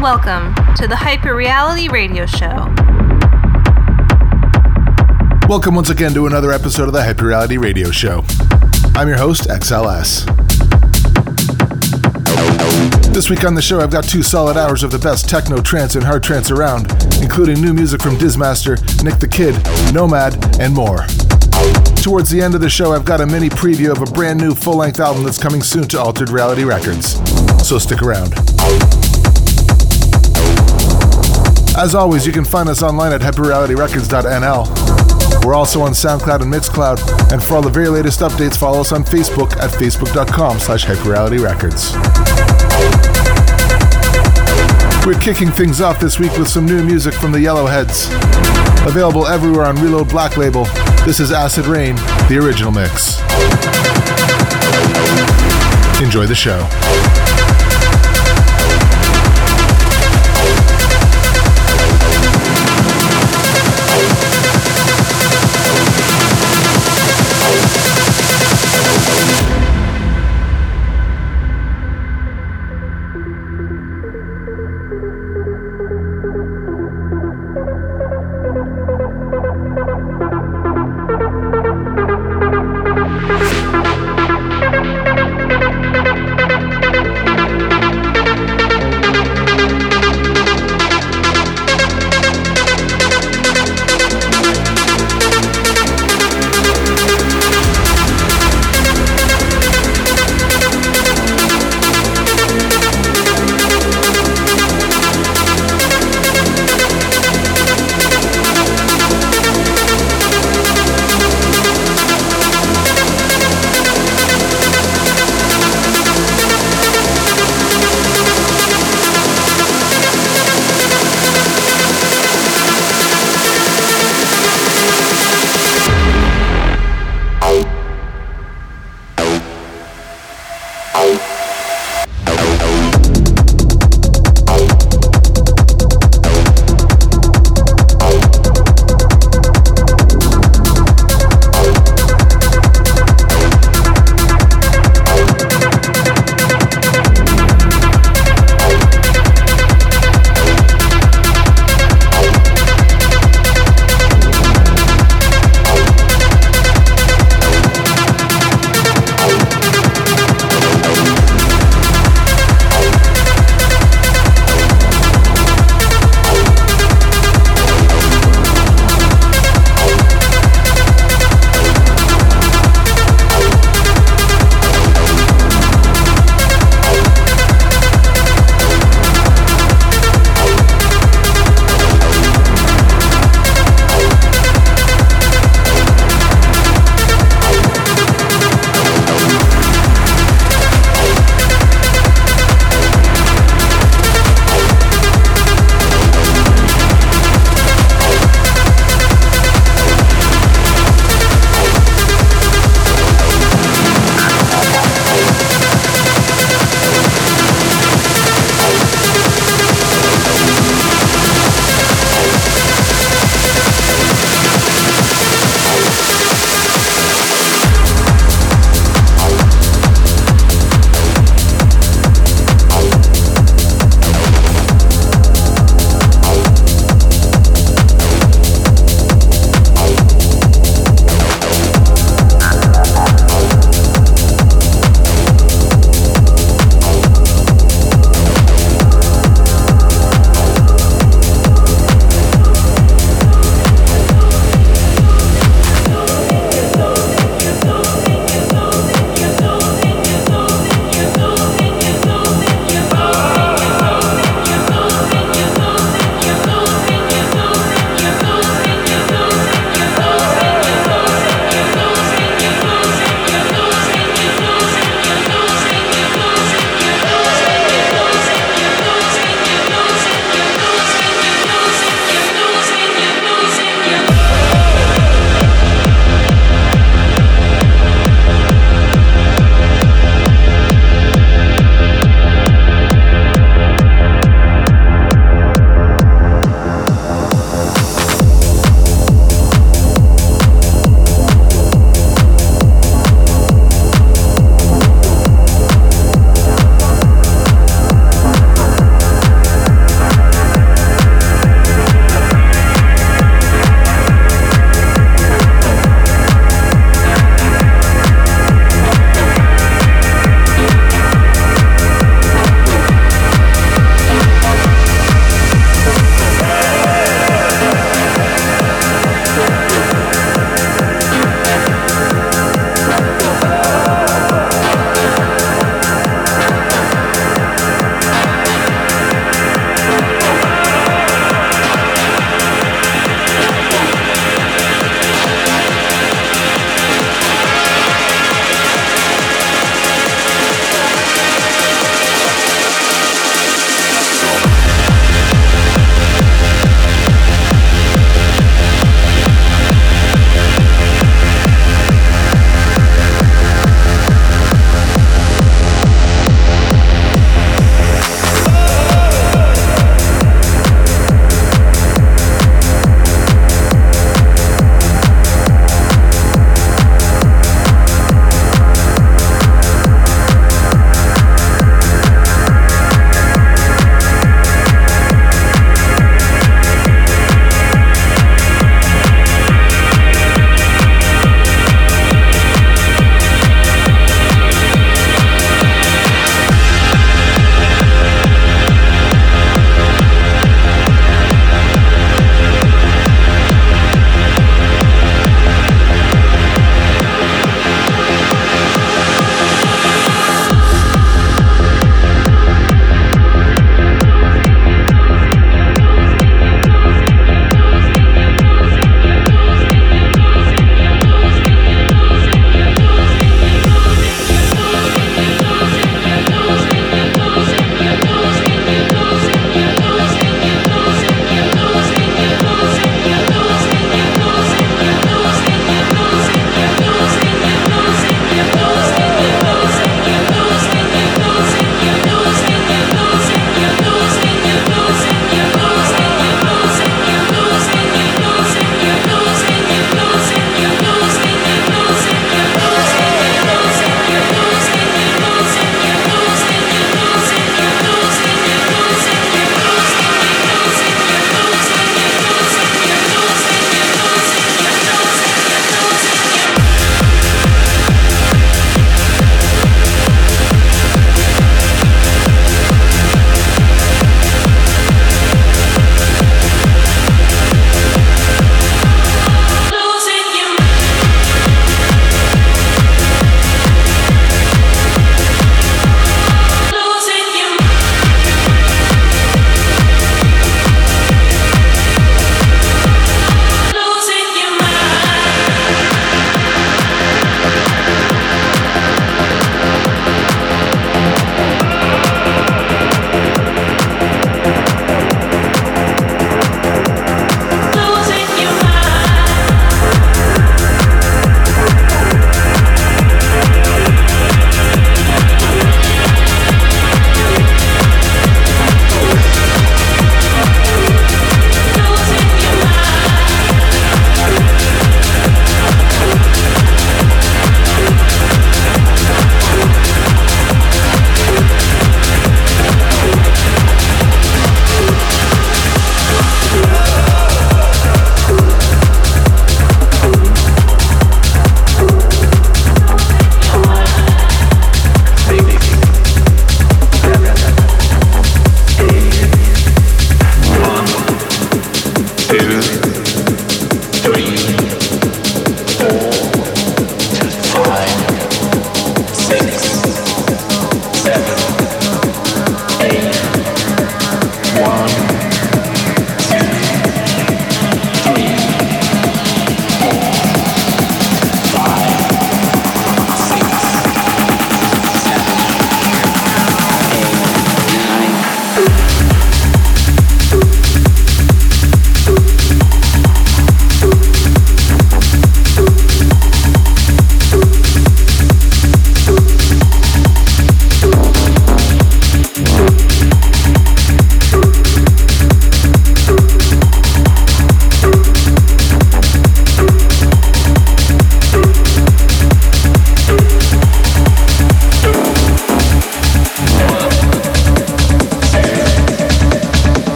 Welcome to the Hyper Reality Radio Show. Welcome once again to another episode of the Hyper Reality Radio Show. I'm your host, XLS. This week on the show, I've got two solid hours of the best techno, trance, and hard trance around, including new music from Dismaster, Nick the Kid, Nomad, and more. Towards the end of the show, I've got a mini preview of a brand new full length album that's coming soon to Altered Reality Records. So stick around. As always, you can find us online at hyperrealityrecords.nl. We're also on SoundCloud and Mixcloud, and for all the very latest updates, follow us on Facebook at facebook.com slash hyperrealityrecords. We're kicking things off this week with some new music from the Yellowheads. Available everywhere on Reload Black Label, this is Acid Rain, the original mix. Enjoy the show.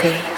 Thank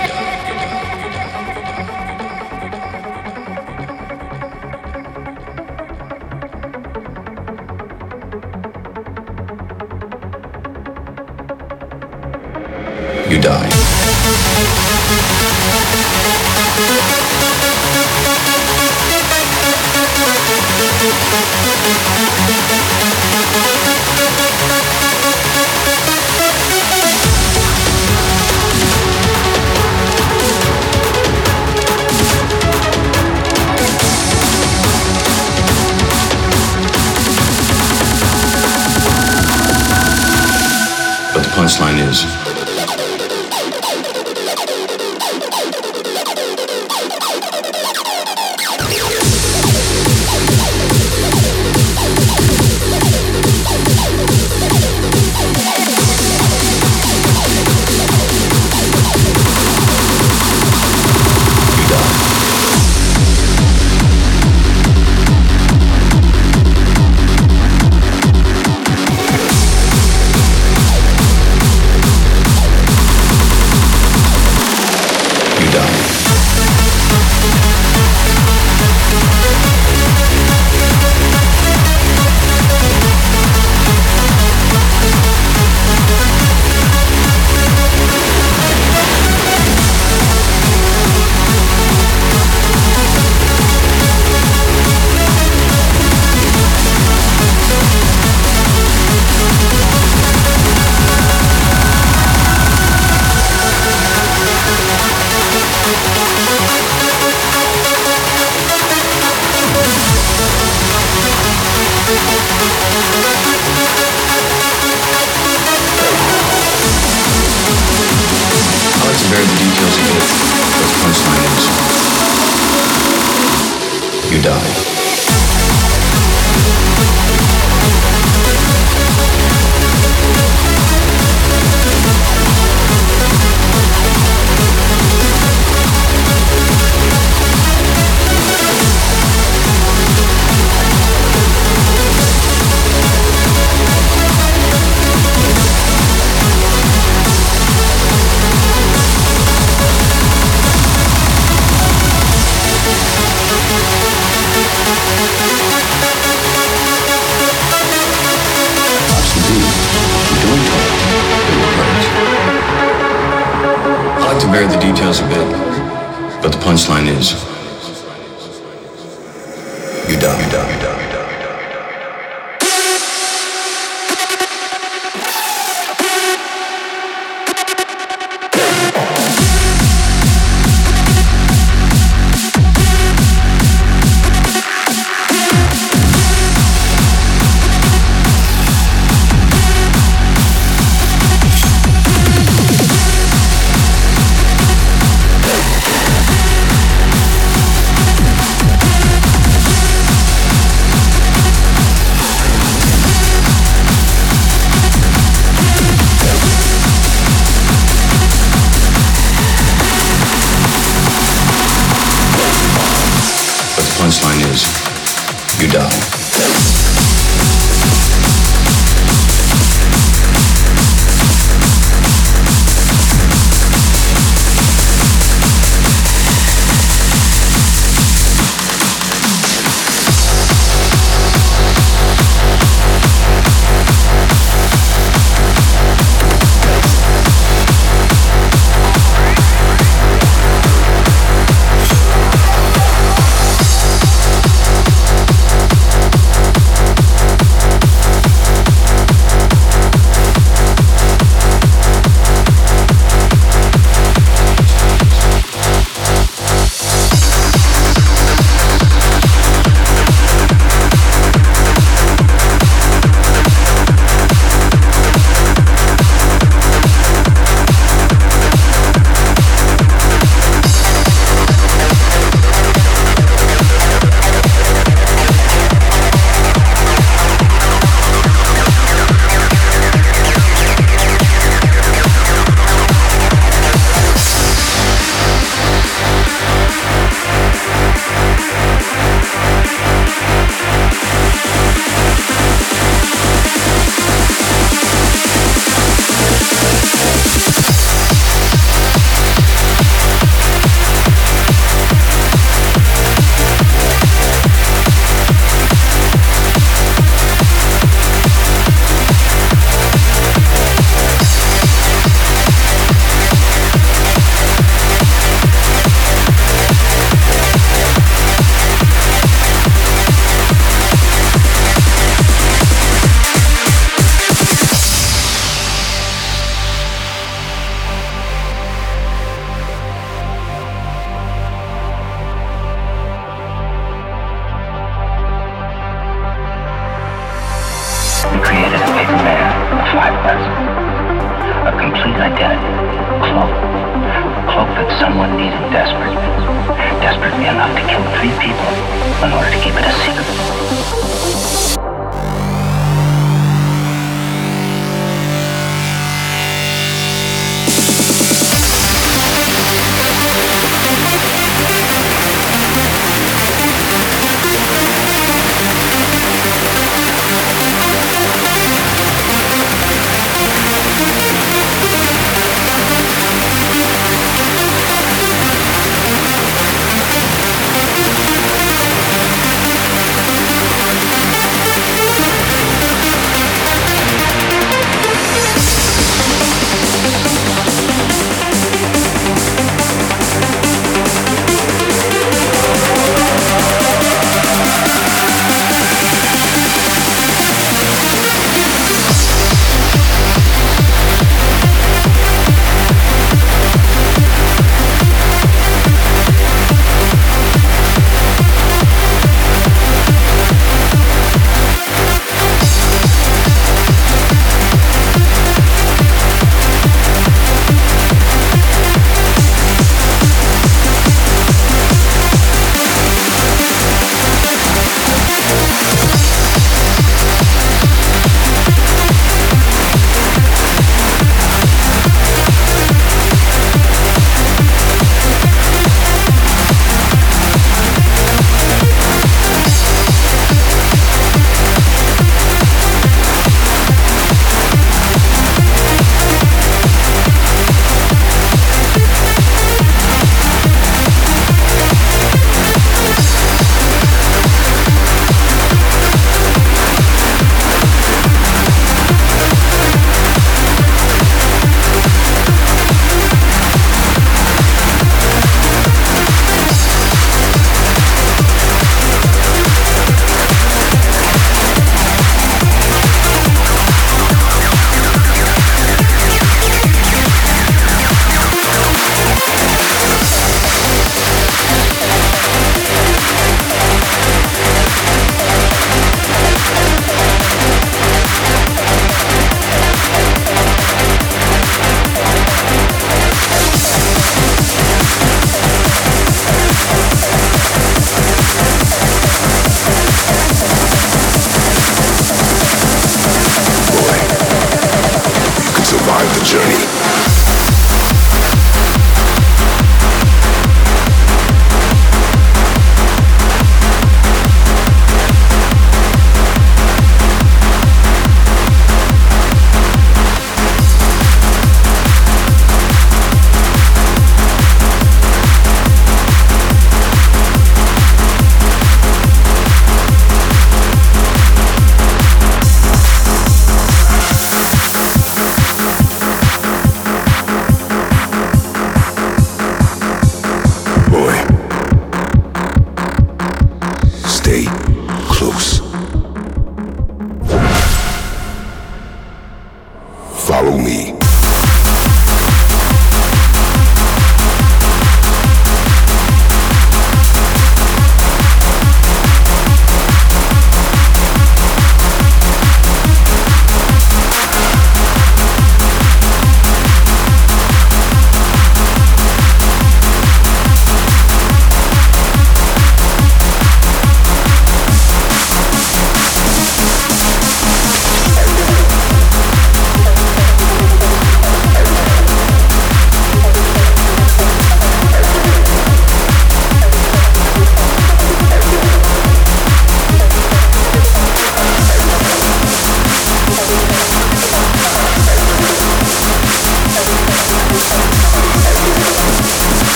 done.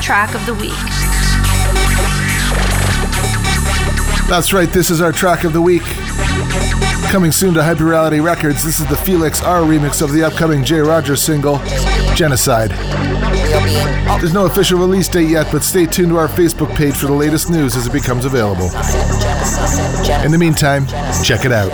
Track of the week. That's right, this is our track of the week. Coming soon to Hyperreality Records, this is the Felix R remix of the upcoming J. Rogers single, Genocide. There's no official release date yet, but stay tuned to our Facebook page for the latest news as it becomes available. In the meantime, check it out.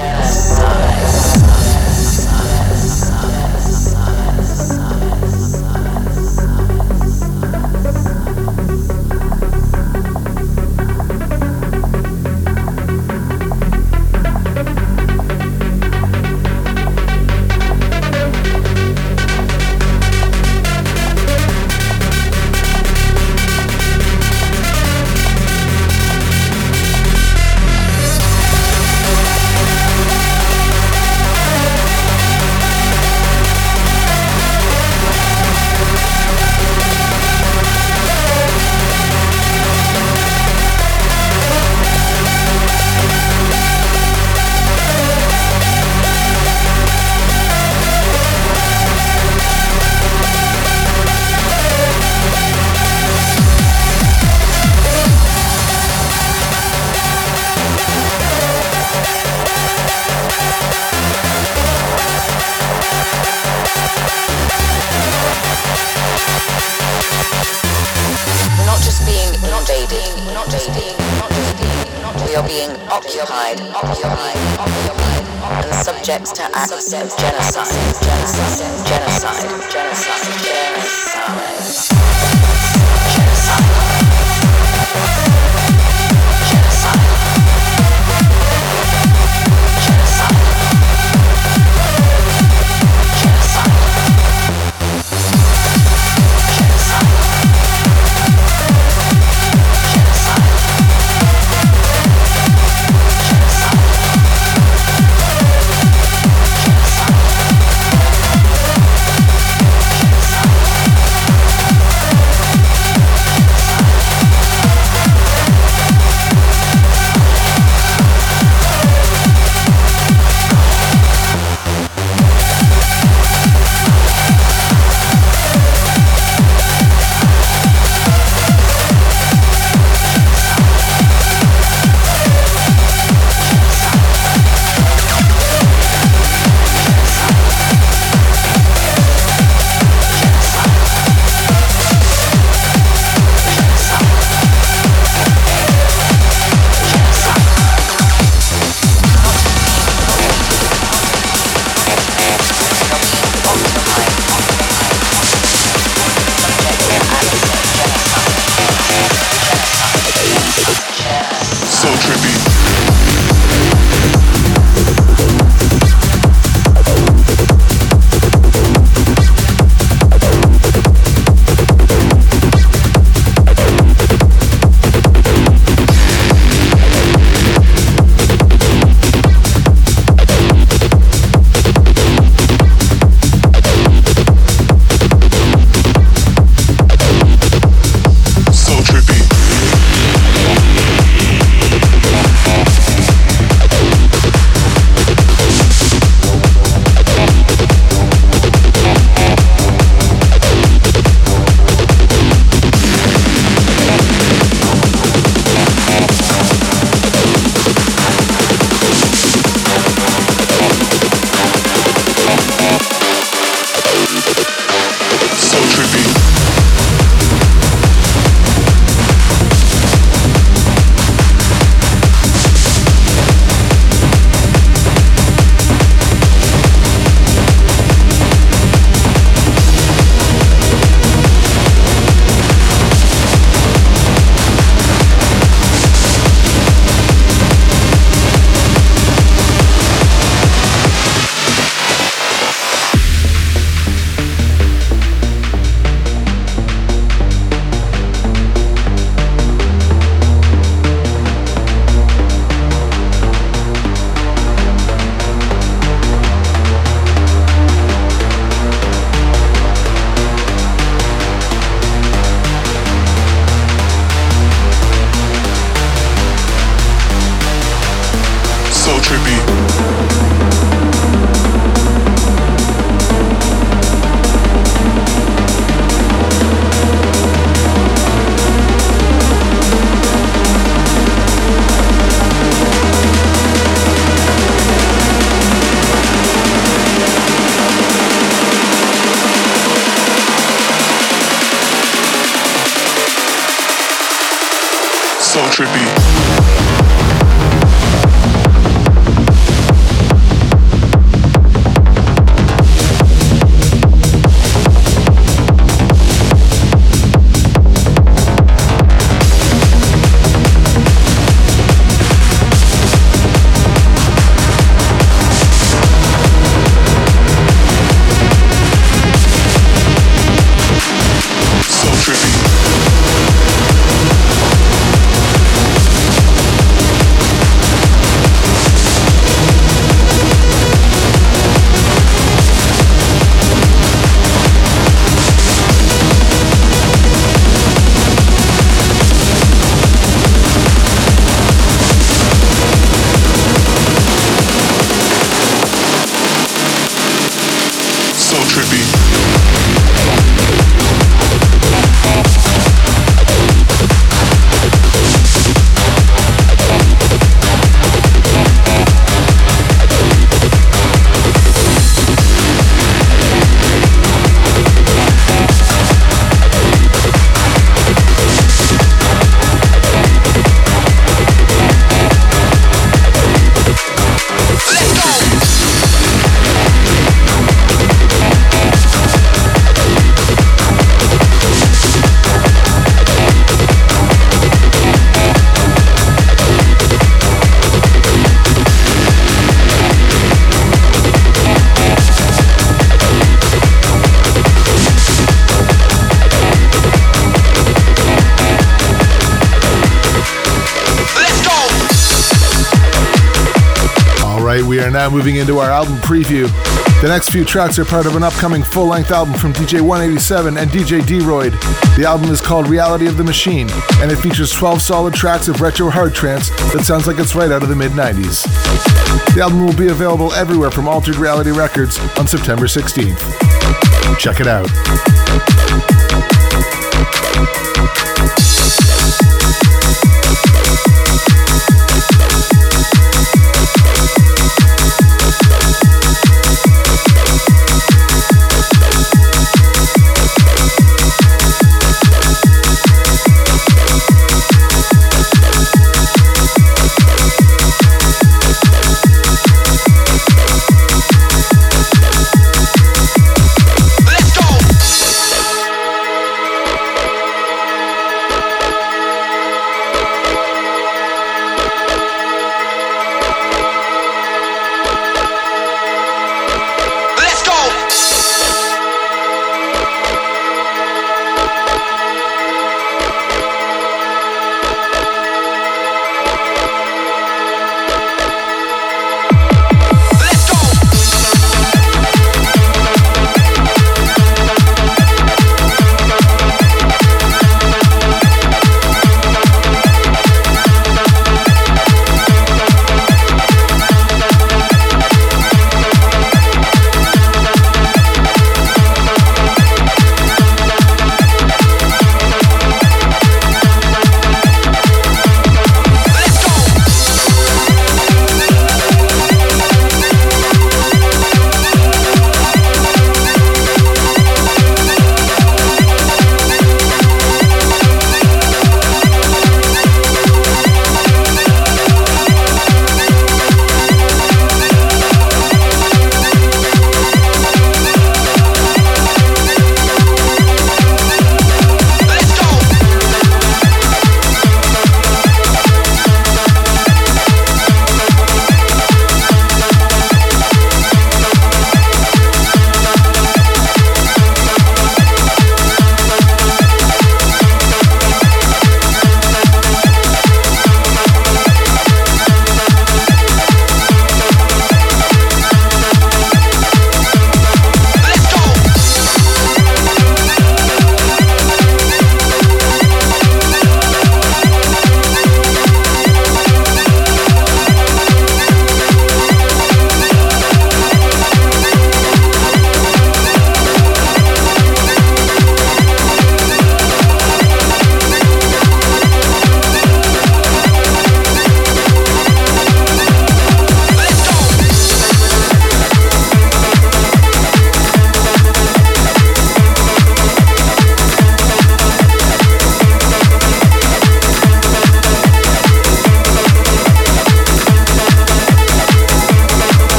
Subjects preview. The next few tracks are part of an upcoming full length album from DJ 187 and DJ Deroid. The album is called Reality of the Machine, and it features 12 solid tracks of retro hard trance that sounds like it's right out of the mid 90s. The album will be available everywhere from Altered Reality Records on September 16th. Check it out.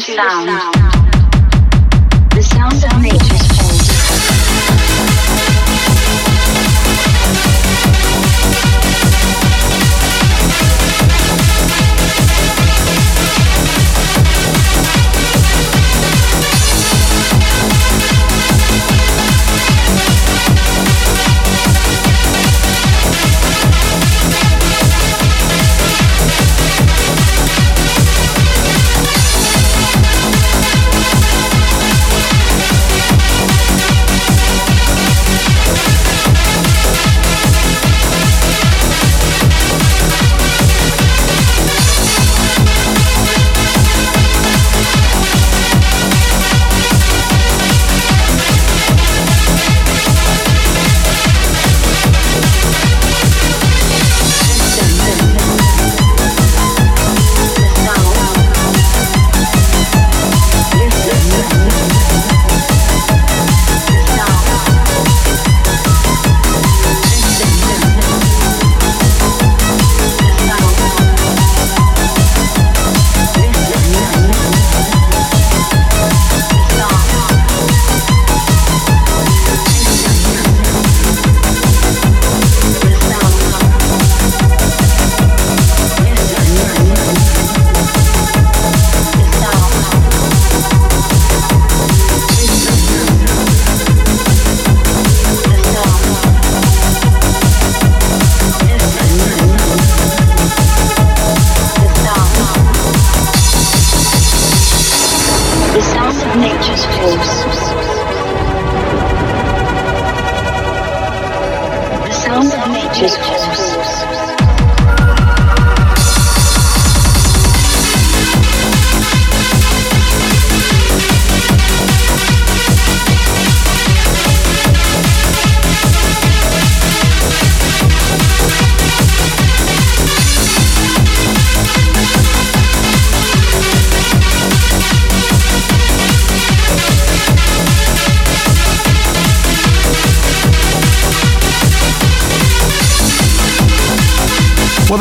Sound.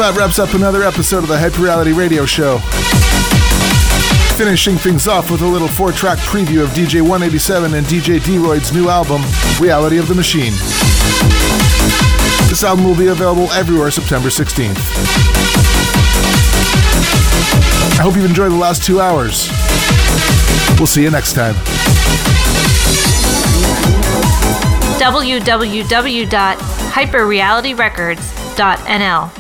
That wraps up another episode of the Hyper Reality Radio Show. Finishing things off with a little four track preview of DJ 187 and DJ Droid's new album, Reality of the Machine. This album will be available everywhere September 16th. I hope you've enjoyed the last two hours. We'll see you next time. www.hyperrealityrecords.nl